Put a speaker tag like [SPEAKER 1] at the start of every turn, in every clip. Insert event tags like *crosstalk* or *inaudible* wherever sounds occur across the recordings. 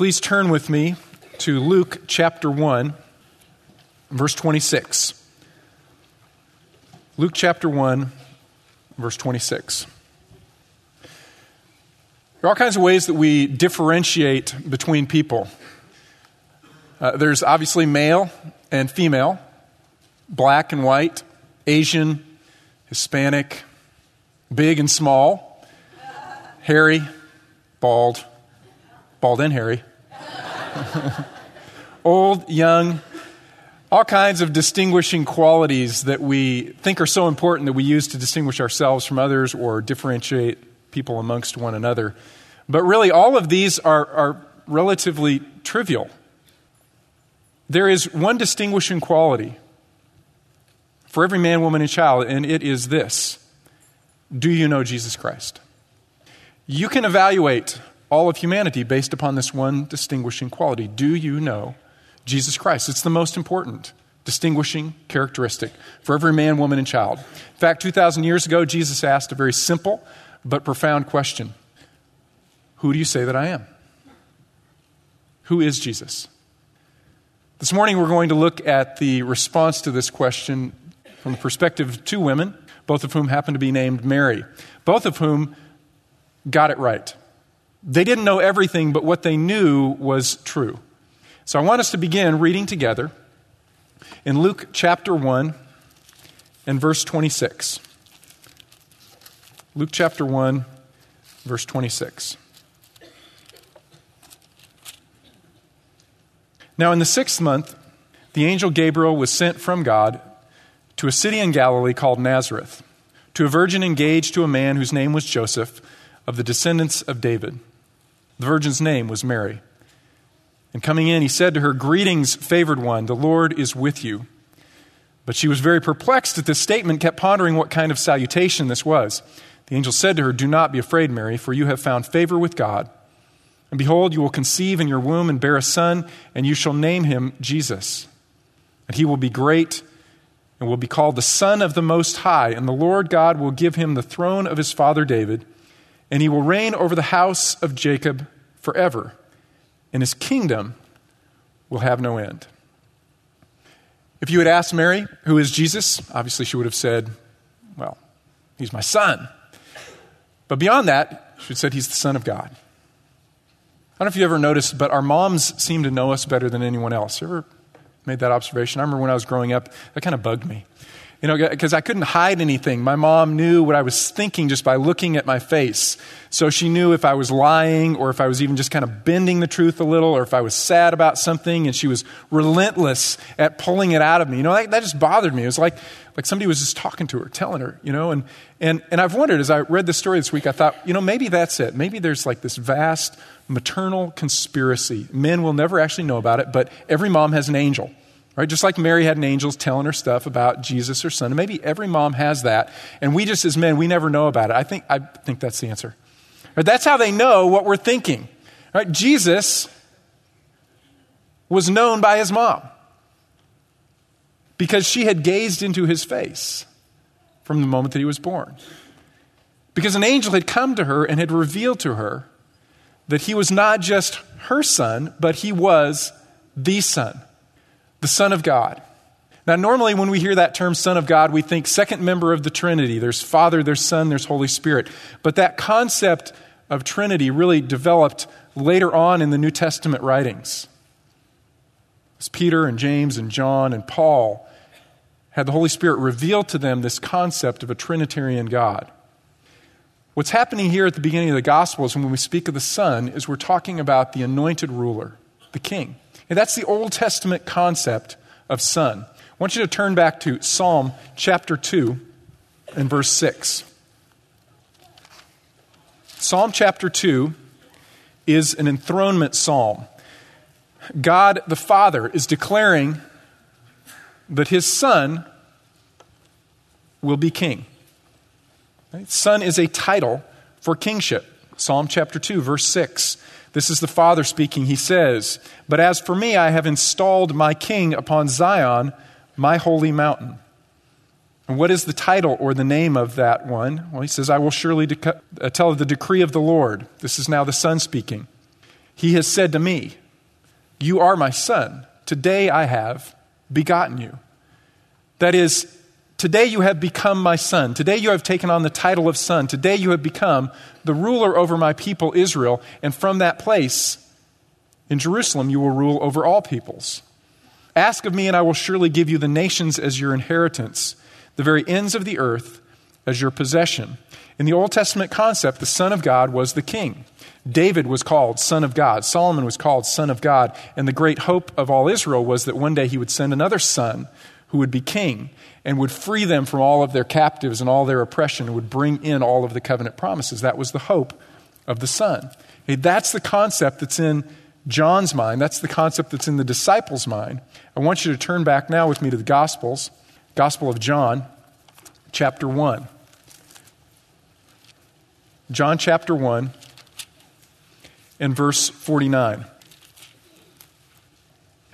[SPEAKER 1] Please turn with me to Luke chapter 1, verse 26. Luke chapter 1, verse 26. There are all kinds of ways that we differentiate between people. Uh, there's obviously male and female, black and white, Asian, Hispanic, big and small, hairy, bald, bald and hairy, *laughs* old, young, all kinds of distinguishing qualities that we think are so important that we use to distinguish ourselves from others or differentiate people amongst one another. But really, all of these are, are relatively trivial. There is one distinguishing quality for every man, woman, and child, and it is this Do you know Jesus Christ? You can evaluate all of humanity based upon this one distinguishing quality. Do you know Jesus Christ? It's the most important distinguishing characteristic for every man, woman, and child. In fact, 2,000 years ago, Jesus asked a very simple but profound question Who do you say that I am? Who is Jesus? This morning, we're going to look at the response to this question from the perspective of two women, both of whom happen to be named Mary, both of whom got it right. They didn't know everything, but what they knew was true. So I want us to begin reading together in Luke chapter 1 and verse 26. Luke chapter 1, verse 26. Now, in the sixth month, the angel Gabriel was sent from God to a city in Galilee called Nazareth, to a virgin engaged to a man whose name was Joseph, of the descendants of David. The virgin's name was Mary. And coming in, he said to her, Greetings, favored one, the Lord is with you. But she was very perplexed at this statement, kept pondering what kind of salutation this was. The angel said to her, Do not be afraid, Mary, for you have found favor with God. And behold, you will conceive in your womb and bear a son, and you shall name him Jesus. And he will be great and will be called the Son of the Most High. And the Lord God will give him the throne of his father David, and he will reign over the house of Jacob forever and his kingdom will have no end. If you had asked Mary, who is Jesus, obviously she would have said, Well, he's my son. But beyond that, she would said, He's the Son of God. I don't know if you ever noticed, but our moms seem to know us better than anyone else. You ever made that observation? I remember when I was growing up, that kind of bugged me. You know, because I couldn't hide anything. My mom knew what I was thinking just by looking at my face. So she knew if I was lying or if I was even just kind of bending the truth a little or if I was sad about something and she was relentless at pulling it out of me. You know, that, that just bothered me. It was like, like somebody was just talking to her, telling her, you know, and, and, and I've wondered as I read this story this week, I thought, you know, maybe that's it. Maybe there's like this vast maternal conspiracy. Men will never actually know about it, but every mom has an angel. Right? Just like Mary had an angel telling her stuff about Jesus, her son. And maybe every mom has that. And we just as men, we never know about it. I think, I think that's the answer. Right? That's how they know what we're thinking. Right? Jesus was known by his mom because she had gazed into his face from the moment that he was born. Because an angel had come to her and had revealed to her that he was not just her son, but he was the son the Son of God. Now, normally when we hear that term Son of God, we think second member of the Trinity. There's Father, there's Son, there's Holy Spirit. But that concept of Trinity really developed later on in the New Testament writings. As Peter and James and John and Paul had the Holy Spirit reveal to them this concept of a Trinitarian God. What's happening here at the beginning of the Gospel is when we speak of the Son, is we're talking about the anointed ruler, the King. And that's the Old Testament concept of son. I want you to turn back to Psalm chapter 2 and verse 6. Psalm chapter 2 is an enthronement psalm. God the Father is declaring that his Son will be king. Son is a title for kingship. Psalm chapter 2, verse 6. This is the Father speaking. He says, But as for me, I have installed my king upon Zion, my holy mountain. And what is the title or the name of that one? Well, he says, I will surely dec- uh, tell the decree of the Lord. This is now the Son speaking. he has said to me, You are my son. Today I have begotten you. That is, today you have become my son. Today you have taken on the title of son. Today you have become the ruler over my people Israel. And from that place, in Jerusalem, you will rule over all peoples. Ask of me, and I will surely give you the nations as your inheritance, the very ends of the earth as your possession. In the Old Testament concept, the Son of God was the king. David was called Son of God. Solomon was called Son of God. And the great hope of all Israel was that one day he would send another son who would be king and would free them from all of their captives and all their oppression and would bring in all of the covenant promises. That was the hope of the Son. Okay, that's the concept that's in John's mind. That's the concept that's in the disciples' mind. I want you to turn back now with me to the Gospels, Gospel of John, chapter 1. John chapter 1 and verse 49.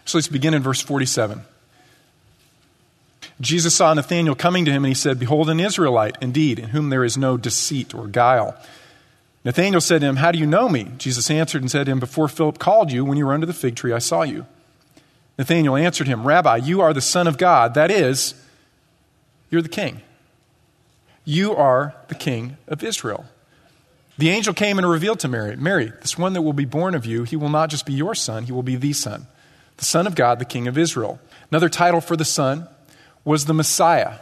[SPEAKER 1] So let's begin in verse 47. Jesus saw Nathanael coming to him, and he said, Behold, an Israelite, indeed, in whom there is no deceit or guile. Nathanael said to him, How do you know me? Jesus answered and said to him, Before Philip called you, when you were under the fig tree, I saw you. Nathanael answered him, Rabbi, you are the Son of God. That is, you're the king. You are the king of Israel. The angel came and revealed to Mary, Mary, this one that will be born of you, he will not just be your son, he will be the son, the Son of God, the King of Israel. Another title for the Son was the Messiah.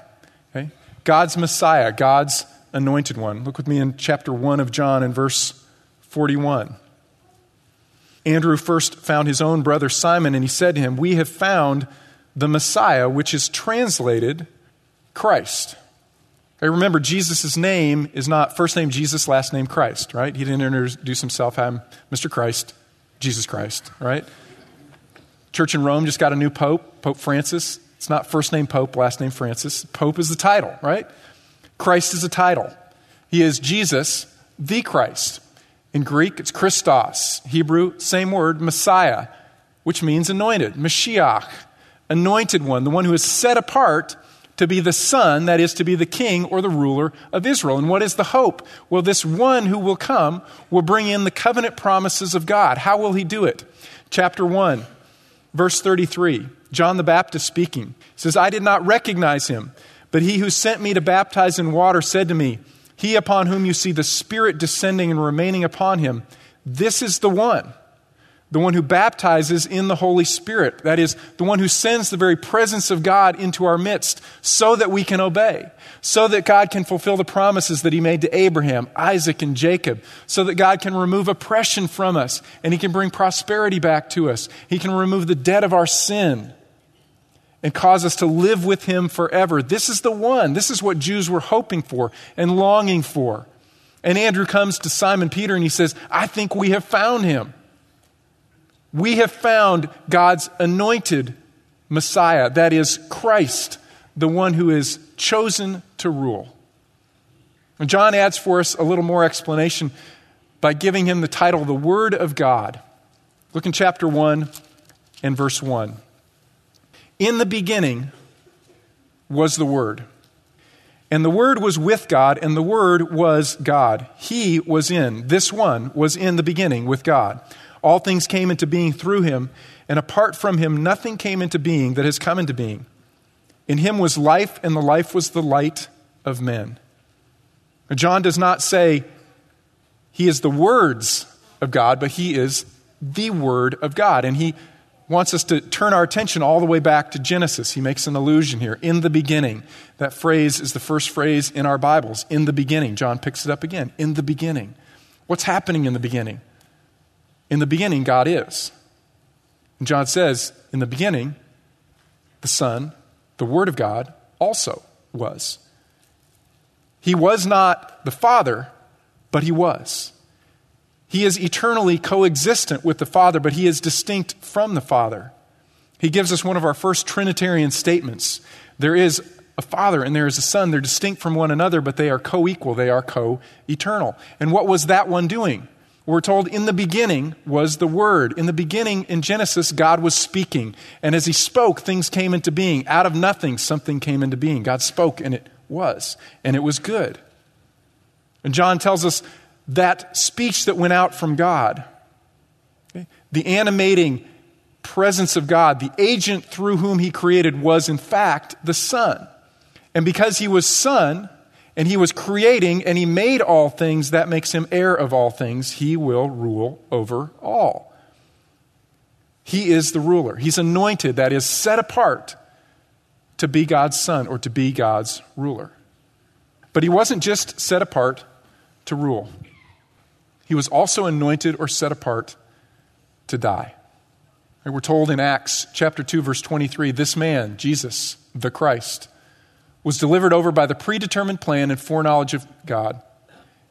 [SPEAKER 1] Okay? God's Messiah, God's anointed one. Look with me in chapter 1 of John and verse 41. Andrew first found his own brother Simon, and he said to him, We have found the Messiah, which is translated Christ. Okay, remember, Jesus' name is not first name Jesus, last name Christ, right? He didn't introduce himself, I'm Mr. Christ, Jesus Christ, right? Church in Rome just got a new pope, Pope Francis. It's not first name Pope, last name Francis. Pope is the title, right? Christ is a title. He is Jesus, the Christ. In Greek, it's Christos. Hebrew, same word, Messiah, which means anointed. Mashiach, anointed one, the one who is set apart to be the son, that is, to be the king or the ruler of Israel. And what is the hope? Well, this one who will come will bring in the covenant promises of God. How will he do it? Chapter 1, verse 33, John the Baptist speaking says, I did not recognize him, but he who sent me to baptize in water said to me, He upon whom you see the Spirit descending and remaining upon him, this is the one the one who baptizes in the Holy Spirit. That is, the one who sends the very presence of God into our midst so that we can obey, so that God can fulfill the promises that he made to Abraham, Isaac, and Jacob, so that God can remove oppression from us and he can bring prosperity back to us. He can remove the debt of our sin and cause us to live with him forever. This is the one. This is what Jews were hoping for and longing for. And Andrew comes to Simon Peter and he says, I think we have found him. We have found God's anointed Messiah, that is Christ, the one who is chosen to rule. And John adds for us a little more explanation by giving him the title, the Word of God. Look in chapter 1 and verse 1. In the beginning was the Word. And the Word was with God, and the Word was God. He was in, this one was in the beginning with God. All things came into being through him, and apart from him, nothing came into being that has come into being. In him was life, and the life was the light of men. John does not say he is the words of God, but he is the Word of God. And he wants us to turn our attention all the way back to Genesis. He makes an allusion here in the beginning. That phrase is the first phrase in our Bibles in the beginning. John picks it up again in the beginning. What's happening in the beginning? In the beginning, God is. And John says, in the beginning, the Son, the Word of God, also was. He was not the Father, but He was. He is eternally coexistent with the Father, but He is distinct from the Father. He gives us one of our first Trinitarian statements. There is a Father and there is a Son. They're distinct from one another, but they are co equal, they are co eternal. And what was that one doing? We're told in the beginning was the Word. In the beginning, in Genesis, God was speaking. And as He spoke, things came into being. Out of nothing, something came into being. God spoke, and it was. And it was good. And John tells us that speech that went out from God Okay? The animating presence of God, the agent through whom he created, was in fact the Son. And because he was Son, and he was creating and he made all things, that makes him heir of all things. He will rule over all. He is the ruler. He's anointed, that is, set apart to be God's son or to be God's ruler. But he wasn't just set apart to rule, he was also anointed or set apart to die. And we're told in Acts chapter 2, verse 23 this man, Jesus, the Christ, was delivered over by the predetermined plan and foreknowledge of God.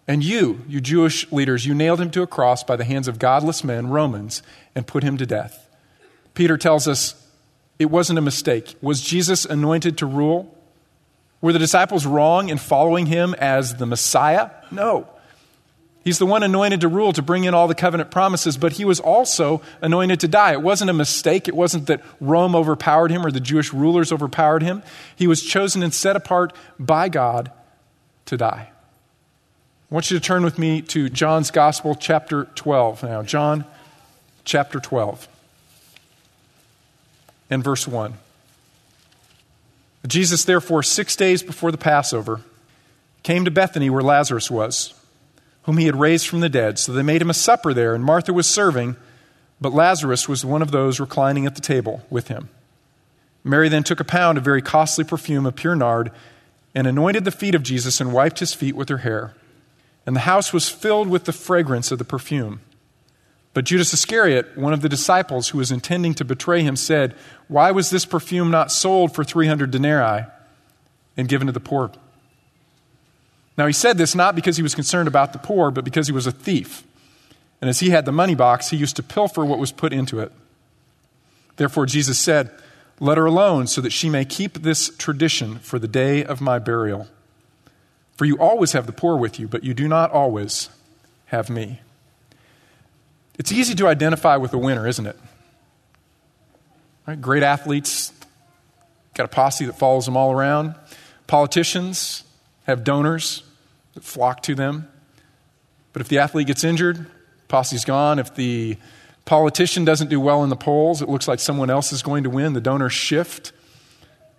[SPEAKER 1] And you, you Jewish leaders, you nailed him to a cross by the hands of godless men, Romans, and put him to death. Peter tells us it wasn't a mistake. Was Jesus anointed to rule? Were the disciples wrong in following him as the Messiah? No. He's the one anointed to rule, to bring in all the covenant promises, but he was also anointed to die. It wasn't a mistake. It wasn't that Rome overpowered him or the Jewish rulers overpowered him. He was chosen and set apart by God to die. I want you to turn with me to John's Gospel, chapter 12. Now, John chapter 12 and verse 1. Jesus, therefore, six days before the Passover, came to Bethany where Lazarus was whom he had raised from the dead. So they made him a supper there, and Martha was serving, but Lazarus was one of those reclining at the table with him. Mary then took a pound of very costly perfume of pure nard and anointed the feet of Jesus and wiped his feet with her hair. And the house was filled with the fragrance of the perfume. But Judas Iscariot, one of the disciples who was intending to betray him, said, Why was this perfume not sold for 300 denarii and given to the poor? Now, he said this not because he was concerned about the poor, but because he was a thief. And as he had the money box, he used to pilfer what was put into it. Therefore, Jesus said, Let her alone, so that she may keep this tradition for the day of my burial. For you always have the poor with you, but you do not always have me. It's easy to identify with a winner, isn't it? Right? Great athletes, got a posse that follows them all around. Politicians, have donors that flock to them. But if the athlete gets injured, posse's gone. If the politician doesn't do well in the polls, it looks like someone else is going to win. The donors shift.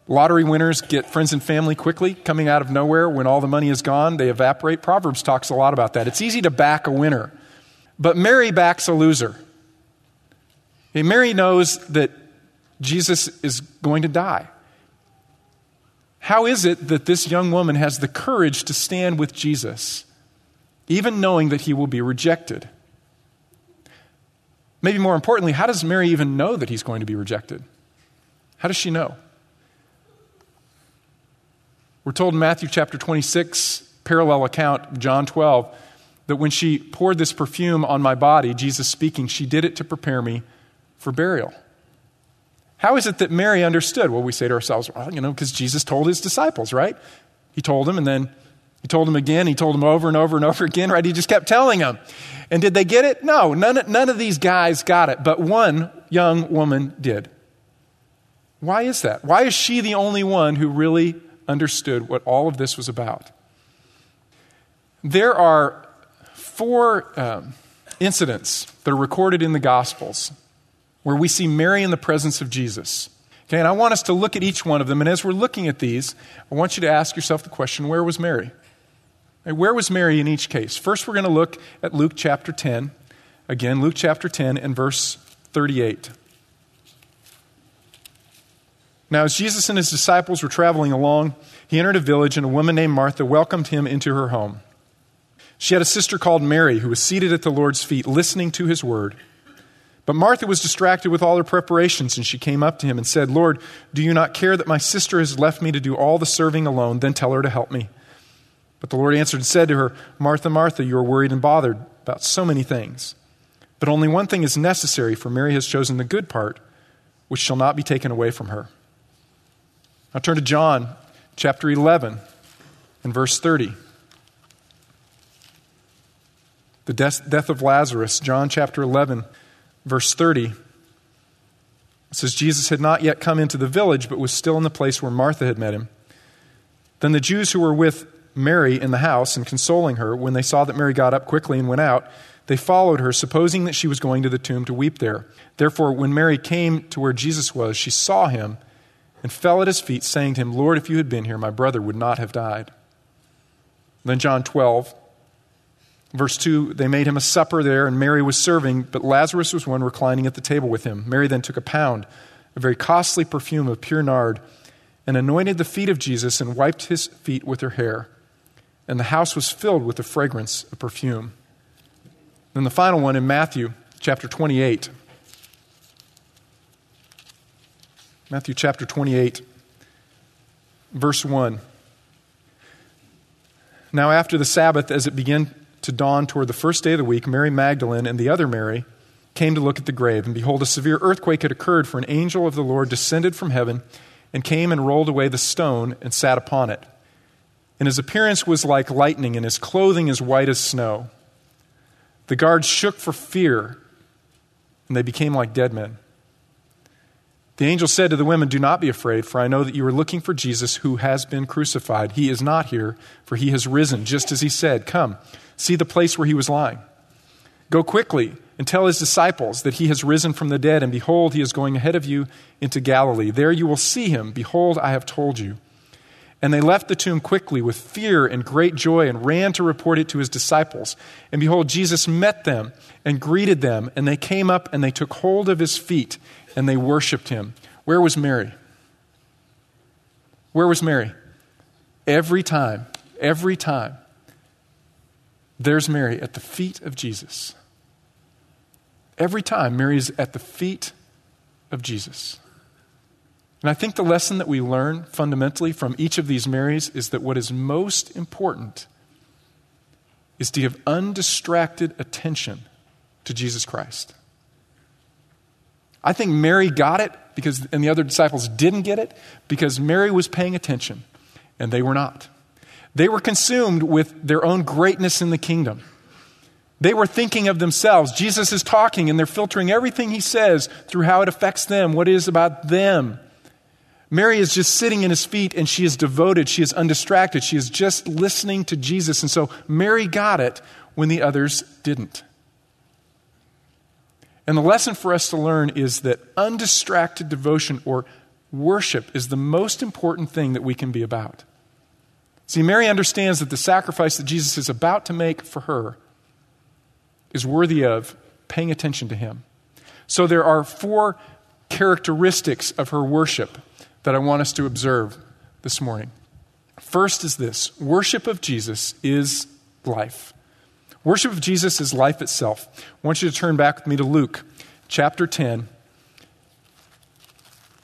[SPEAKER 1] Lottery winners get friends and family quickly, coming out of nowhere. When all the money is gone, they evaporate. Proverbs talks a lot about that. It's easy to back a winner, but Mary backs a loser. Mary knows that Jesus is going to die. How is it that this young woman has the courage to stand with Jesus, even knowing that he will be rejected? Maybe more importantly, how does Mary even know that he's going to be rejected? How does she know? We're told in Matthew chapter 26, parallel account, John 12, that when she poured this perfume on my body, Jesus speaking, she did it to prepare me for burial. How is it that Mary understood? Well, we say to ourselves, well, you know, because Jesus told his disciples, right? He told them and then he told them again. He told them over and over and over again, right? He just kept telling them. And did they get it? No, none, none of these guys got it, but one young woman did. Why is that? Why is she the only one who really understood what all of this was about? There are four um, incidents that are recorded in the Gospels where we see Mary in the presence of Jesus. Okay, and I want us to look at each one of them. And as we're looking at these, I want you to ask yourself the question where was Mary? Where was Mary in each case? First, we're going to look at Luke chapter 10. Again, Luke chapter 10 and verse 38. Now, as Jesus and his disciples were traveling along, he entered a village, and a woman named Martha welcomed him into her home. She had a sister called Mary who was seated at the Lord's feet, listening to his word. But Martha was distracted with all her preparations, and she came up to him and said, Lord, do you not care that my sister has left me to do all the serving alone? Then tell her to help me. But the Lord answered and said to her, Martha, Martha, you are worried and bothered about so many things. But only one thing is necessary, for Mary has chosen the good part, which shall not be taken away from her. Now turn to John chapter 11 and verse 30. The death of Lazarus, John chapter 11 verse 30. It says, Jesus had not yet come into the village, but was still in the place where Martha had met him. Then the Jews who were with Mary in the house and consoling her, when they saw that Mary got up quickly and went out, They followed her, supposing that she was going to the tomb to weep there. Therefore, when Mary came to where Jesus was, she saw him and fell at his feet, saying to him, Lord, if you had been here, my brother would not have died. Then, John 12, verse 2 they made him a supper there, and Mary was serving, but Lazarus was one reclining at the table with him. Mary then took a pound, a very costly perfume of pure nard, and anointed the feet of Jesus and wiped his feet with her hair. And the house was filled with the fragrance of perfume. Then the final one in Matthew chapter 28. Matthew chapter 28, verse 1. Now, after the Sabbath, as it began to dawn toward the first day of the week, Mary Magdalene and the other Mary came to look at the grave. And behold, a severe earthquake had occurred, for an angel of the Lord descended from heaven and came and rolled away the stone and sat upon it. And his appearance was like lightning, and his clothing as white as snow. The guards shook for fear, and they became like dead men. The angel said to the women, Do not be afraid, for I know that you are looking for Jesus who has been crucified. He is not here, for he has risen, just as he said. Come, see the place where he was lying. Go quickly and tell his disciples that he has risen from the dead, and behold, he is going ahead of you into Galilee. There you will see him. Behold, I have told you. And they left the tomb quickly with fear and great joy and ran to report it to his disciples. And behold, Jesus met them and greeted them, and they came up and they took hold of his feet and they worshiped him. Where was Mary? Where was Mary? Every time, every time, there's Mary at the feet of Jesus. Every time, Mary's at the feet of Jesus. And I think the lesson that we learn fundamentally from each of these Marys is that what is most important is to give undistracted attention to Jesus Christ. I think Mary got it because and the other disciples didn't get it because Mary was paying attention and they were not. They were consumed with their own greatness in the kingdom. They were thinking of themselves. Jesus is talking and they're filtering everything he says through how it affects them, what it is about them. Mary is just sitting in his feet and she is devoted. She is undistracted. She is just listening to Jesus. And so Mary got it when the others didn't. And the lesson for us to learn is that undistracted devotion or worship is the most important thing that we can be about. See, Mary understands that the sacrifice that Jesus is about to make for her is worthy of paying attention to him. So there are four characteristics of her worship that I want us to observe this morning. First is this worship of Jesus is life. Worship of Jesus is life itself. I want you to turn back with me to Luke chapter 10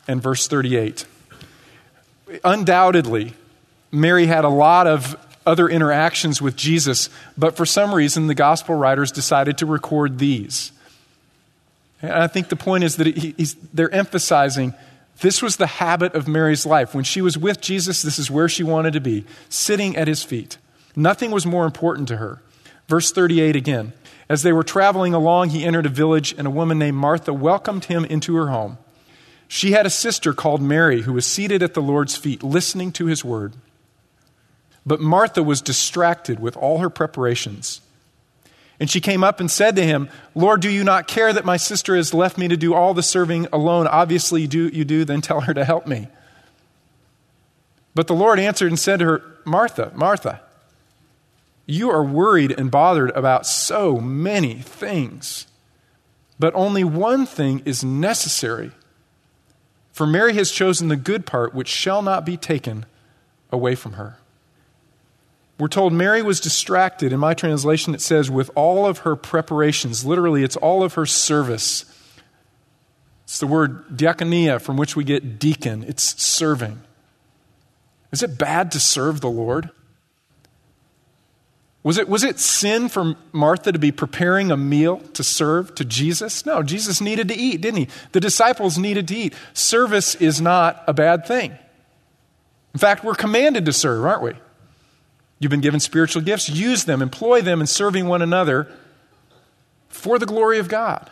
[SPEAKER 1] and verse 38. Undoubtedly, Mary had a lot of other interactions with Jesus, but for some reason, the gospel writers decided to record these. And I think the point is that they're emphasizing this was the habit of Mary's life. When she was with Jesus, this is where she wanted to be, sitting at his feet. Nothing was more important to her. Verse 38 again. As they were traveling along, he entered a village, and a woman named Martha welcomed him into her home. She had a sister called Mary who was seated at the Lord's feet, listening to his word. But Martha was distracted with all her preparations. And she came up and said to him, Lord, do you not care that my sister has left me to do all the serving alone? Obviously, you do, you do, then tell her to help me. But the Lord answered and said to her, Martha, Martha, you are worried and bothered about so many things, but only one thing is necessary. For Mary has chosen the good part, which shall not be taken away from her. We're told Mary was distracted. In my translation, it says, with all of her preparations. Literally, it's all of her service. It's the word diakonia, from which we get deacon. It's serving. Is it bad to serve the Lord? Was it, was it sin for Martha to be preparing a meal to serve to Jesus? No, Jesus needed to eat, didn't he? The disciples needed to eat. Service is not a bad thing. In fact, we're commanded to serve, aren't we? You've been given spiritual gifts, use them, employ them in serving one another for the glory of God.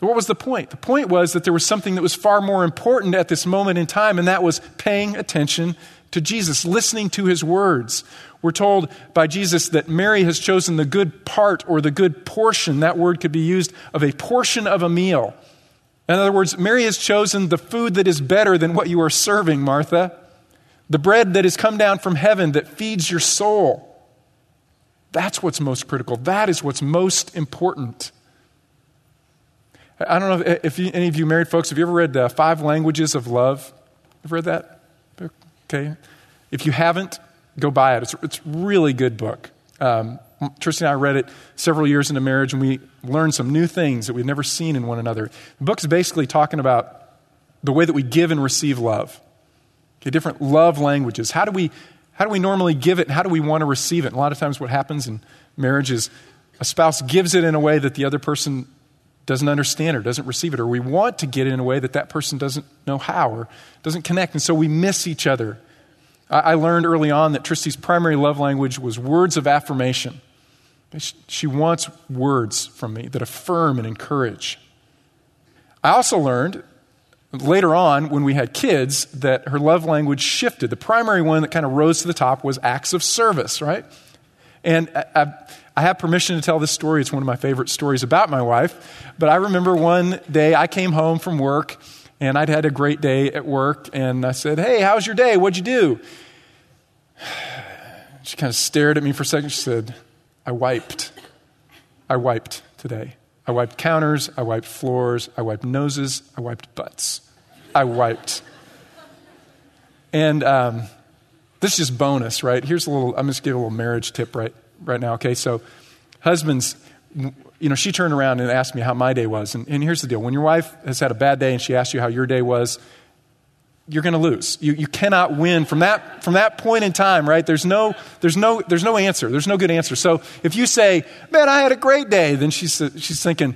[SPEAKER 1] What was the point? The point was that there was something that was far more important at this moment in time, and that was paying attention to Jesus, listening to his words. We're told by Jesus that Mary has chosen the good part or the good portion. That word could be used of a portion of a meal. In other words, Mary has chosen the food that is better than what you are serving, Martha. The bread that has come down from heaven that feeds your soul. That's what's most critical. That is what's most important. I don't know if, you, any of you married folks, have you ever read the Five Languages of Love? Have read that? Okay. If you haven't, go buy it. It's, it's a really good book. Um, Tristan and I read it several years into marriage, and we learned some new things that we've never seen in one another. The book's basically talking about the way that we give and receive love. Okay, different love languages. How do we how do we normally give it and how do we want to receive it? And a lot of times, what happens in marriage is a spouse gives it in a way that the other person doesn't understand or doesn't receive it, or we want to get it in a way that that person doesn't know how or doesn't connect. And so we miss each other. I learned early on that Tristy's primary love language was words of affirmation. She wants words from me that affirm and encourage. I also learned later on, when we had kids, that her love language shifted. The primary one that kind of rose to the top was acts of service, right? And I, I, have permission to tell this story. It's one of my favorite stories about my wife. But I remember one day I came home from work and I'd had a great day at work. And I said, Hey, how's your day? What'd you do? *sighs* She kind of stared at me for a second. She said, I wiped. I wiped today. I wiped counters, I wiped floors, I wiped noses, I wiped butts. I wiped. And um, this is just bonus, right? Here's a little, I'm just give a little marriage tip right, right now, okay? So, husbands, you know, she turned around and asked me how my day was. And, and here's the deal when your wife has had a bad day and she asks you how your day was, you're going to lose. You, you cannot win from that, from that point in time, right? There's no, there's, no, there's no answer. There's no good answer. So if you say, man, I had a great day, then she's, she's thinking,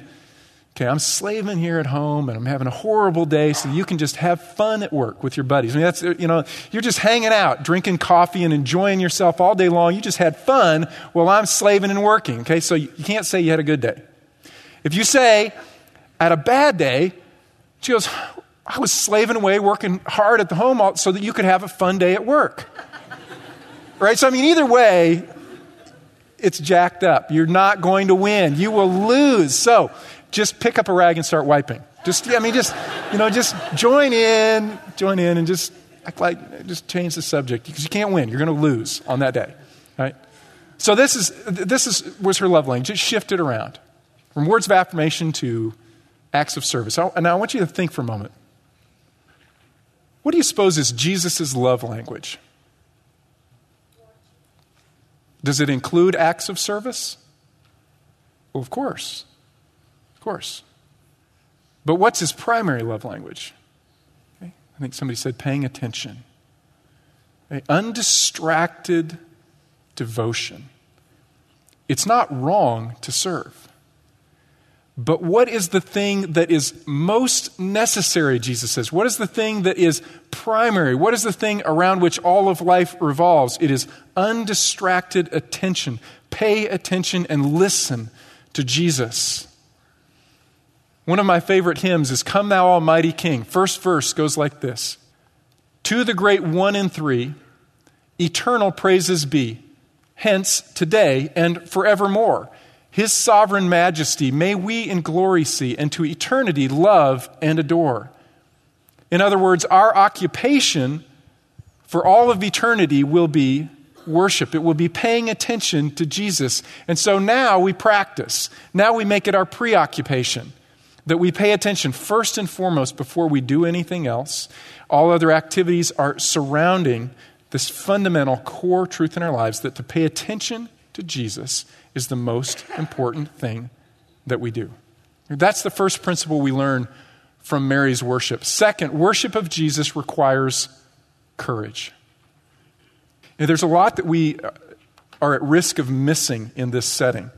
[SPEAKER 1] okay, I'm slaving here at home and I'm having a horrible day so you can just have fun at work with your buddies. I mean, that's, you know, you're just hanging out, drinking coffee and enjoying yourself all day long. You just had fun while I'm slaving and working, okay? So you can't say you had a good day. If you say, I had a bad day, she goes, I was slaving away, working hard at the home so that you could have a fun day at work. right? So, I mean, either way, it's jacked up. You're not going to win. You will lose. So, just pick up a rag and start wiping. Just, I mean, just, you know, just join in, join in, and just act like, just change the subject because you can't win. You're going to lose on that day, right? So this is, this is, was her love language. It shifted around from words of affirmation to acts of service. And now I want you to think for a moment. What do you suppose is Jesus' love language? Does it include acts of service? Well, of course. Of course. But what's his primary love language? Okay. I think somebody said paying attention. Okay. Undistracted devotion. It's not wrong to serve. But what is the thing that is most necessary, Jesus says? What is the thing that is primary? What is the thing around which all of life revolves? It is undistracted attention. Pay attention and listen to Jesus. One of my favorite hymns is Come Thou Almighty King. First verse goes like this To the great one and three, eternal praises be, hence, today, and forevermore. His sovereign majesty may we in glory see, and to eternity love and adore. In other words, our occupation for all of eternity will be worship. It will be paying attention to Jesus. And so now we practice. Now we make it our preoccupation that we pay attention first and foremost before we do anything else. All other activities are surrounding this fundamental core truth in our lives that to pay attention to Jesus is the most important thing that we do. That's the first principle we learn from Mary's worship. Second, worship of Jesus requires courage. Now, there's a lot that we uh, are at risk of missing in this setting.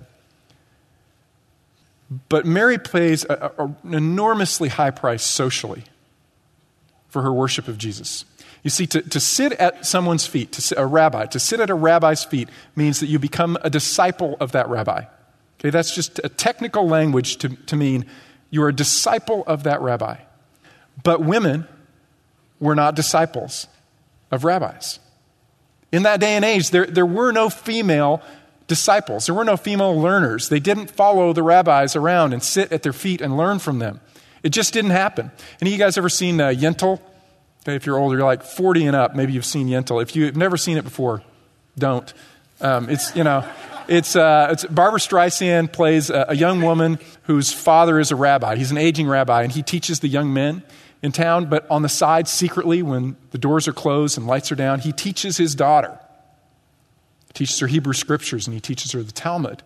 [SPEAKER 1] But Mary pays a, a, an enormously high price socially for her worship of Jesus. You see, to, to sit at someone's feet, to sit, a rabbi, to sit at a rabbi's feet means that you become a disciple of that rabbi. Okay, that's just a technical language to, to mean you're a disciple of that rabbi. But women were not disciples of rabbis. In that day and age, there, there were no female disciples, there were no female learners. They didn't follow the rabbis around and sit at their feet and learn from them. It just didn't happen. Any of you guys ever seen uh, Yentl? Okay, if you're older, you're like 40 and up, maybe you've seen Yentl. If you've never seen it before, don't. Um, it's, you know, it's, uh, it's Barbra Streisand plays a, a young woman whose father is a rabbi. He's an aging rabbi, and he teaches the young men in town, but on the side, secretly, when the doors are closed and lights are down, he teaches his daughter. He teaches her Hebrew scriptures and he teaches her the Talmud.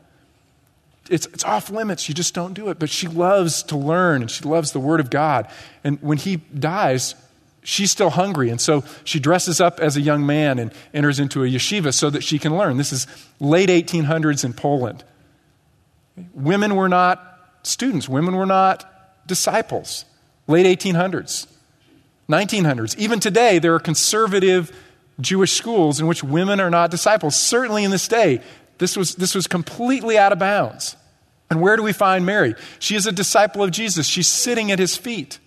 [SPEAKER 1] It's, it's off limits. You just don't do it. But she loves to learn and she loves the Word of God. And when he dies, she's still hungry. And so she dresses up as a young man and enters into a yeshiva so that she can learn. This is late 1800s in Poland. Women were not students, women were not disciples. Late 1800s, 1900s. Even today, there are conservative Jewish schools in which women are not disciples. Certainly in this day, this was, this was completely out of bounds. And where do we find Mary? She is a disciple of Jesus. She's sitting at his feet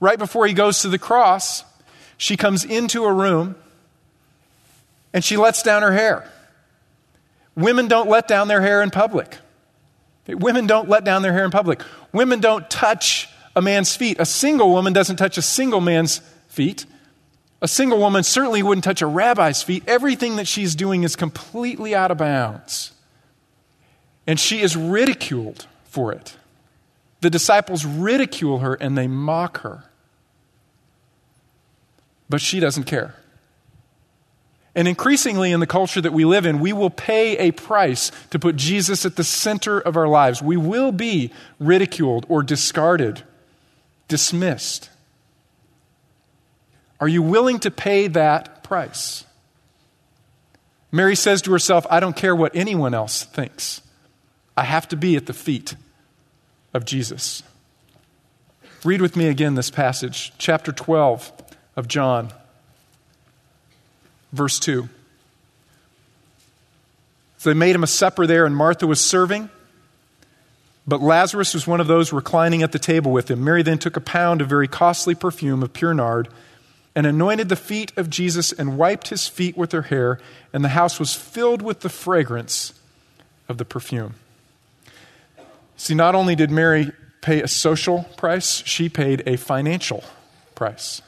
[SPEAKER 1] right before he goes to the cross, she comes into a room and she lets down her hair. Women don't let down their hair in public. Women don't let down their hair in public. Women don't touch a man's feet. A single woman doesn't touch a single man's feet. A single woman certainly wouldn't touch a rabbi's feet. Everything that she's doing is completely out of bounds. And she is ridiculed for it. The disciples ridicule her and they mock her. But she doesn't care. And increasingly in the culture that we live in, we will pay a price to put Jesus at the center of our lives. We will be ridiculed or discarded, dismissed. Are you willing to pay that price? Mary says to herself, I don't care what anyone else thinks. I have to be at the feet of Jesus. Read with me again this passage, chapter 12 of John, verse 2. So they made him a supper there, and Martha was serving. But Lazarus was one of those reclining at the table with him. Mary then took a pound of very costly perfume of pure nard and anointed the feet of Jesus and wiped his feet with her hair, and the house was filled with the fragrance of the perfume. See, not only did Mary pay a social price, she paid a financial price.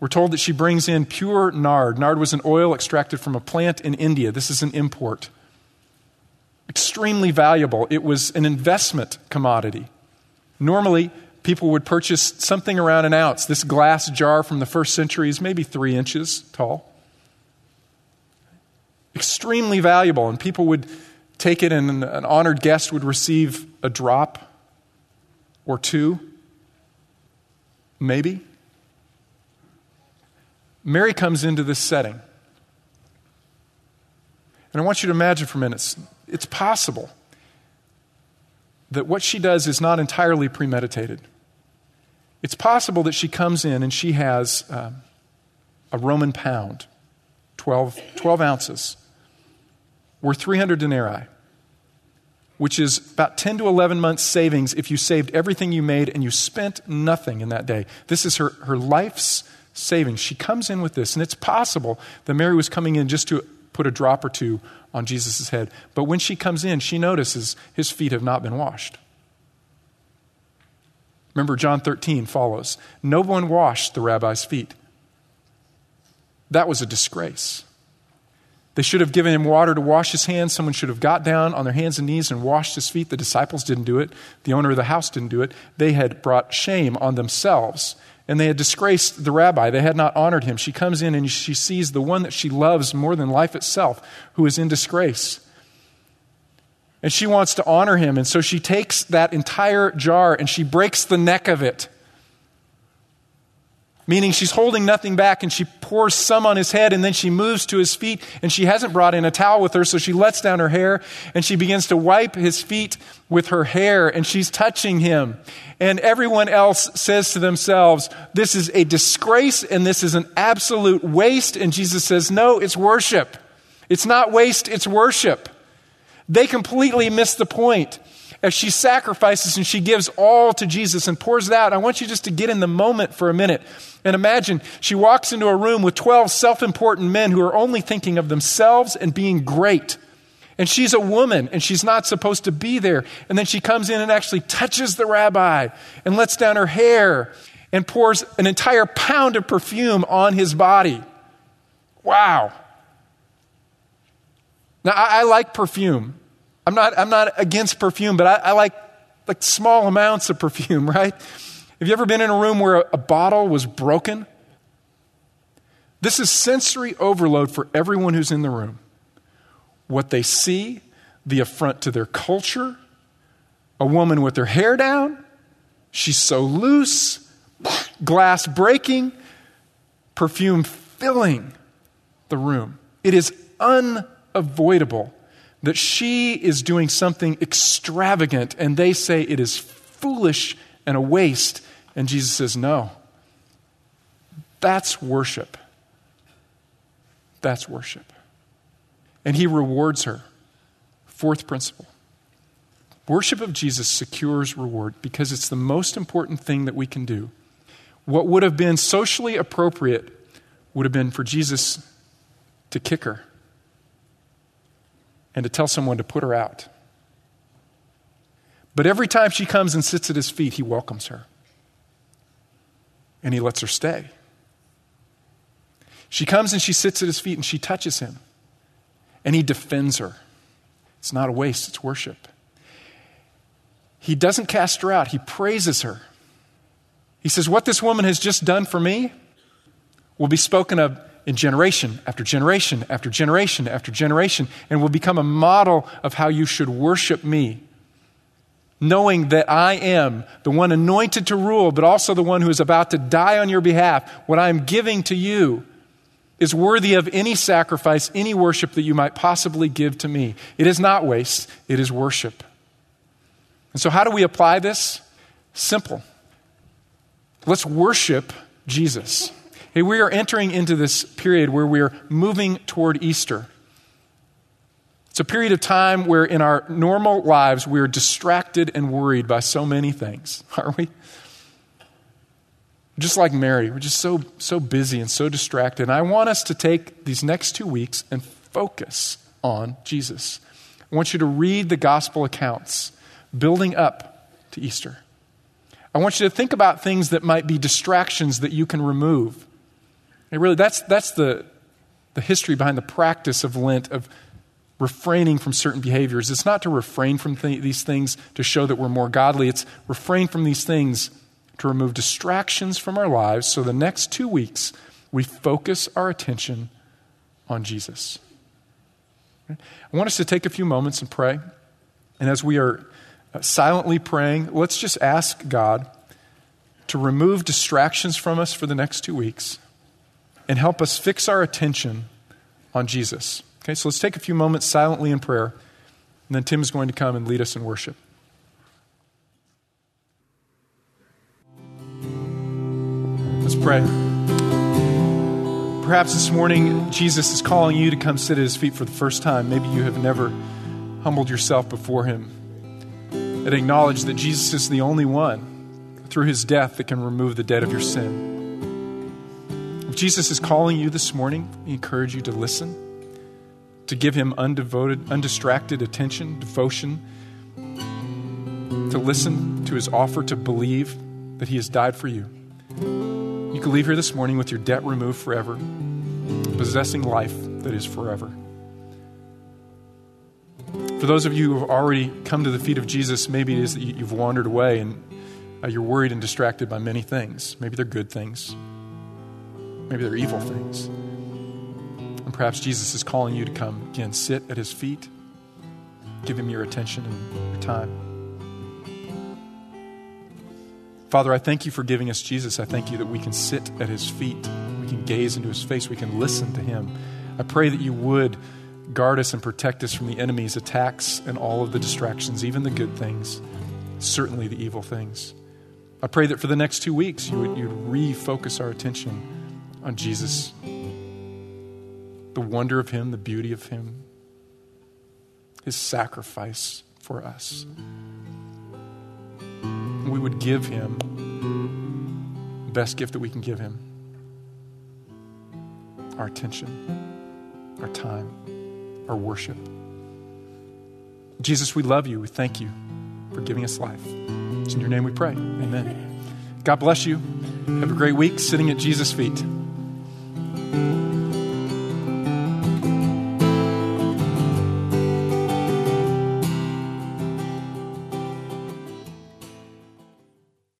[SPEAKER 1] We're told that she brings in pure nard. Nard was an oil extracted from a plant in India. This is an import. Extremely valuable. It was an investment commodity. Normally, people would purchase something around an ounce. This glass jar from the first century is maybe three inches tall. Extremely valuable, and people would take it, and an honored guest would receive a drop or two, maybe. Mary comes into this setting. And I want you to imagine for a minute it's possible that what she does is not entirely premeditated. It's possible that she comes in and she has um, a Roman pound, 12, 12 ounces, worth 300 denarii, which is about 10 to 11 months' savings if you saved everything you made and you spent nothing in that day. This is her, her life's savings. She comes in with this, and it's possible that Mary was coming in just to put a drop or two on Jesus' head. But when she comes in, she notices his feet have not been washed. Remember, John 13 follows. No one washed the rabbi's feet. That was a disgrace. They should have given him water to wash his hands. Someone should have got down on their hands and knees and washed his feet. The disciples didn't do it. The owner of the house didn't do it. They had brought shame on themselves and they had disgraced the rabbi. They had not honored him. She comes in and she sees the one that she loves more than life itself, who is in disgrace. And she wants to honor him. And so she takes that entire jar and she breaks the neck of it meaning she's holding nothing back and she pours some on his head and then she moves to his feet and she hasn't brought in a towel with her, so she lets down her hair and she begins to wipe his feet with her hair and she's touching him. And everyone else says to themselves, This is a disgrace and this is an absolute waste. And Jesus says, No, it's worship. It's not waste, it's worship. They completely miss the point. As she sacrifices and she gives all to Jesus and pours it out. I want you just to get in the moment for a minute and imagine she walks into a room with 12 self important men who are only thinking of themselves and being great. And she's a woman and she's not supposed to be there. And then she comes in and actually touches the rabbi and lets down her hair and pours an entire pound of perfume on his body. Wow. Now, I, I like perfume. I'm not, I'm not against perfume, but I, I like like small amounts of perfume, *laughs* right? Have you ever been in a room where a, a bottle was broken? This is sensory overload for everyone who's in the room. What they see, the affront to their culture, a woman with her hair down, she's so loose, *sniffs* glass breaking, perfume filling the room. It is unavoidable that she is doing something extravagant, and they say it is foolish and a waste. And Jesus says, No. That's worship. That's worship. And he rewards her. Fourth principle worship of Jesus secures reward because it's the most important thing that we can do. What would have been socially appropriate would have been for Jesus to kick her and to tell someone to put her out. But every time she comes and sits at his feet, he welcomes her. And he lets her stay. She comes and she sits at his feet and she touches him. And he defends her. It's not a waste, it's worship. He doesn't cast her out, he praises her. He says, What this woman has just done for me will be spoken of in generation after generation after generation after generation and will become a model of how you should worship me. Knowing that I am the one anointed to rule, but also the one who is about to die on your behalf, what I am giving to you is worthy of any sacrifice, any worship that you might possibly give to me. It is not waste, it is worship. And so, how do we apply this? Simple. Let's worship Jesus. Hey, we are entering into this period where we are moving toward Easter. It's a period of time where in our normal lives we are distracted and worried by so many things, *laughs* aren't we? Just like Mary, we're just so, so busy and so distracted. And I want us to take these next two weeks and focus on Jesus. I want you to read the gospel accounts building up to Easter. I want you to think about things that might be distractions that you can remove. And really, that's, that's the, the history behind the practice of Lent, of refraining from certain behaviors. It's not to refrain from th- these things to show that we're more godly, it's refrain from these things to remove distractions from our lives so the next two weeks we focus our attention on Jesus. I want us to take a few moments and pray. And as we are uh, silently praying, let's just ask God to remove distractions from us for the next two weeks and help us fix our attention on Jesus. Okay, so let's take a few moments silently in prayer, and then Tim is going to come and lead us in worship. Let's pray. Perhaps this morning, Jesus is calling you to come sit at his feet for the first time. Maybe you have never humbled yourself before him and acknowledged that Jesus is the only one through his death that can remove the debt of your sin. Jesus is calling you this morning, we encourage you to listen, to give him undevoted, undistracted attention, devotion, to listen to his offer to believe that he has died for you. You can leave here this morning with your debt removed forever, possessing life that is forever. For those of you who have already come to the feet of Jesus, maybe it is that you've wandered away and uh, you're worried and distracted by many things. Maybe they're good things. Maybe they're evil things. And perhaps Jesus is calling you to come again, sit at his feet, give him your attention and your time. Father, I thank you for giving us Jesus. I thank you that we can sit at his feet, we can gaze into his face, we can listen to him. I pray that you would guard us and protect us from the enemy's attacks and all of the distractions, even the good things, certainly the evil things. I pray that for the next two weeks you would you'd refocus our attention on Jesus, the wonder of Him, the beauty of Him, His sacrifice for us. we would give him the best gift that we can give him our attention, our time, our worship. Jesus, we love you. We thank you for giving us life. It's in your name we pray. Amen. God bless you. Have a great week sitting at Jesus' feet.